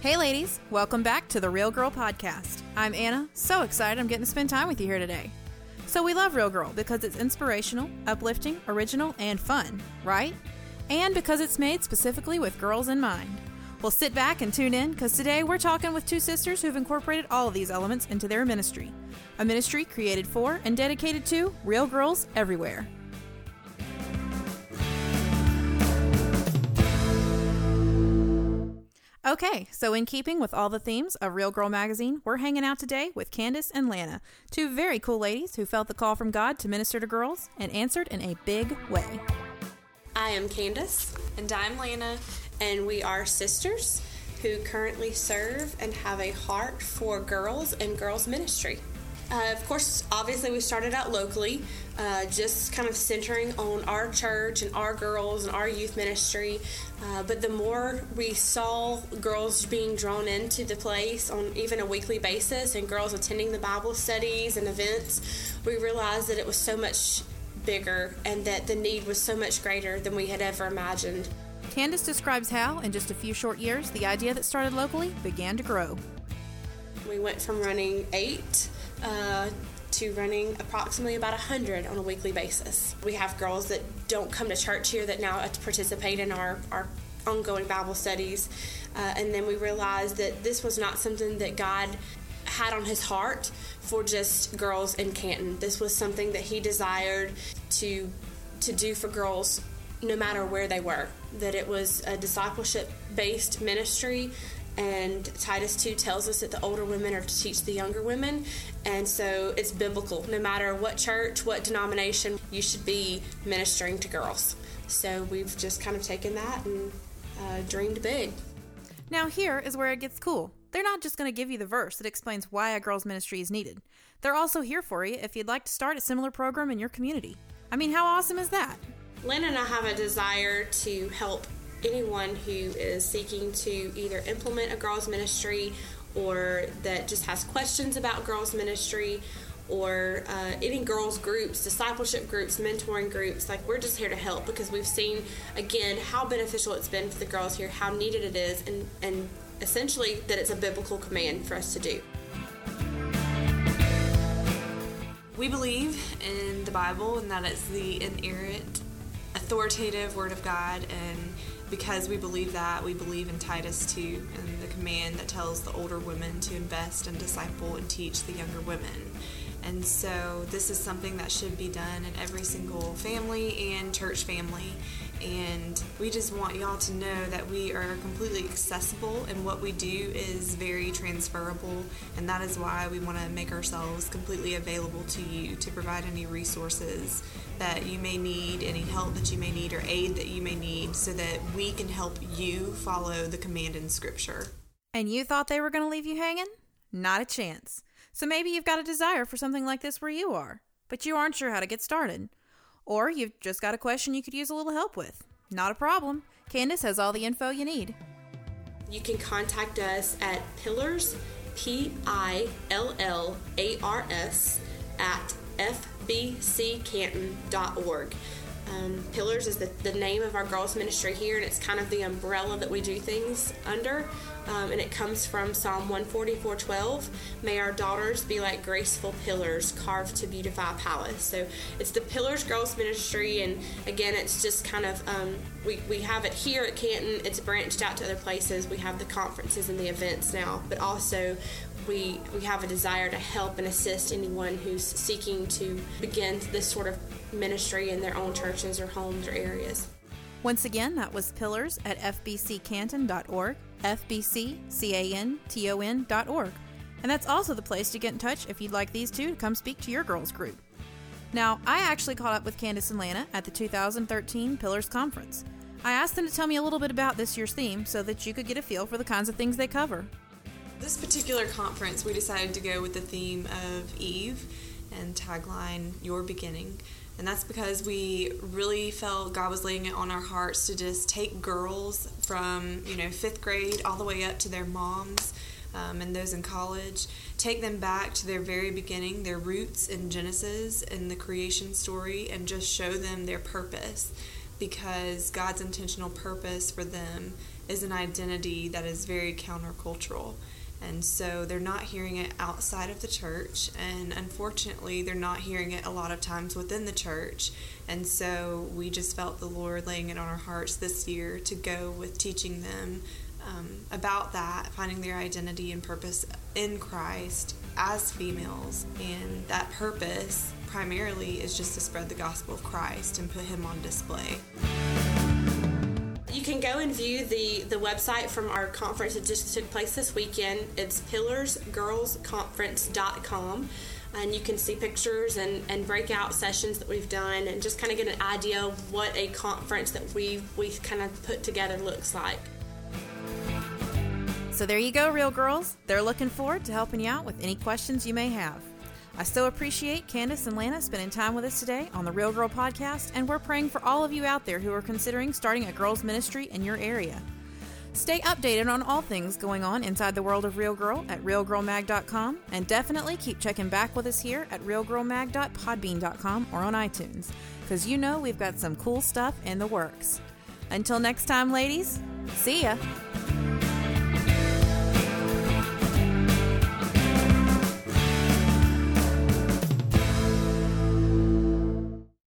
Hey, ladies, welcome back to the Real Girl Podcast. I'm Anna, so excited I'm getting to spend time with you here today. So, we love Real Girl because it's inspirational, uplifting, original, and fun, right? And because it's made specifically with girls in mind. Well, sit back and tune in because today we're talking with two sisters who've incorporated all of these elements into their ministry. A ministry created for and dedicated to real girls everywhere. Okay, so in keeping with all the themes of Real Girl magazine, we're hanging out today with Candace and Lana, two very cool ladies who felt the call from God to minister to girls and answered in a big way. I am Candace. And I'm Lana. And we are sisters who currently serve and have a heart for girls and girls ministry. Uh, of course, obviously, we started out locally, uh, just kind of centering on our church and our girls and our youth ministry. Uh, but the more we saw girls being drawn into the place on even a weekly basis and girls attending the Bible studies and events, we realized that it was so much bigger and that the need was so much greater than we had ever imagined. Candace describes how, in just a few short years, the idea that started locally began to grow. We went from running eight uh, to running approximately about 100 on a weekly basis. We have girls that don't come to church here that now participate in our, our ongoing Bible studies. Uh, and then we realized that this was not something that God had on his heart for just girls in Canton. This was something that he desired to to do for girls no matter where they were. That it was a discipleship based ministry and Titus 2 tells us that the older women are to teach the younger women. And so it's biblical. No matter what church, what denomination, you should be ministering to girls. So we've just kind of taken that and uh, dreamed big. Now, here is where it gets cool. They're not just going to give you the verse that explains why a girls' ministry is needed. They're also here for you if you'd like to start a similar program in your community. I mean, how awesome is that? Lynn and I have a desire to help anyone who is seeking to either implement a girls' ministry or that just has questions about girls' ministry or uh, any girls groups, discipleship groups, mentoring groups. Like, we're just here to help because we've seen, again, how beneficial it's been for the girls here, how needed it is, and, and essentially that it's a biblical command for us to do. We believe in the Bible and that it's the inerrant, authoritative Word of God, and because we believe that, we believe in Titus 2 and the command that tells the older women to invest and disciple and teach the younger women. And so, this is something that should be done in every single family and church family. And we just want y'all to know that we are completely accessible and what we do is very transferable. And that is why we want to make ourselves completely available to you to provide any resources that you may need, any help that you may need, or aid that you may need, so that we can help you follow the command in Scripture. And you thought they were going to leave you hanging? Not a chance. So maybe you've got a desire for something like this where you are, but you aren't sure how to get started. Or you've just got a question you could use a little help with. Not a problem. Candace has all the info you need. You can contact us at pillars, P I L L A R S, at fbccanton.org. Um, Pillars is the, the name of our girls' ministry here, and it's kind of the umbrella that we do things under. Um, and it comes from Psalm 144:12. May our daughters be like graceful pillars carved to beautify a palace. So it's the Pillars Girls Ministry, and again, it's just kind of um, we we have it here at Canton. It's branched out to other places. We have the conferences and the events now, but also we we have a desire to help and assist anyone who's seeking to begin this sort of ministry in their own churches or homes or areas. Once again, that was pillars at fbccanton.org, fbccanton.org. And that's also the place to get in touch if you'd like these two to come speak to your girls group. Now, I actually caught up with Candace and Lana at the 2013 Pillars Conference. I asked them to tell me a little bit about this year's theme so that you could get a feel for the kinds of things they cover. This particular conference, we decided to go with the theme of Eve and tagline Your Beginning. And that's because we really felt God was laying it on our hearts to just take girls from, you know, fifth grade all the way up to their moms um, and those in college, take them back to their very beginning, their roots in Genesis and the creation story, and just show them their purpose because God's intentional purpose for them is an identity that is very countercultural. And so they're not hearing it outside of the church, and unfortunately, they're not hearing it a lot of times within the church. And so we just felt the Lord laying it on our hearts this year to go with teaching them um, about that, finding their identity and purpose in Christ as females. And that purpose primarily is just to spread the gospel of Christ and put Him on display. You can go and view the, the website from our conference that just took place this weekend. It's pillarsgirlsconference.com. And you can see pictures and, and breakout sessions that we've done and just kind of get an idea of what a conference that we, we kind of put together looks like. So there you go, Real Girls. They're looking forward to helping you out with any questions you may have. I so appreciate Candace and Lana spending time with us today on the Real Girl podcast, and we're praying for all of you out there who are considering starting a girls' ministry in your area. Stay updated on all things going on inside the world of Real Girl at realgirlmag.com, and definitely keep checking back with us here at realgirlmag.podbean.com or on iTunes, because you know we've got some cool stuff in the works. Until next time, ladies, see ya!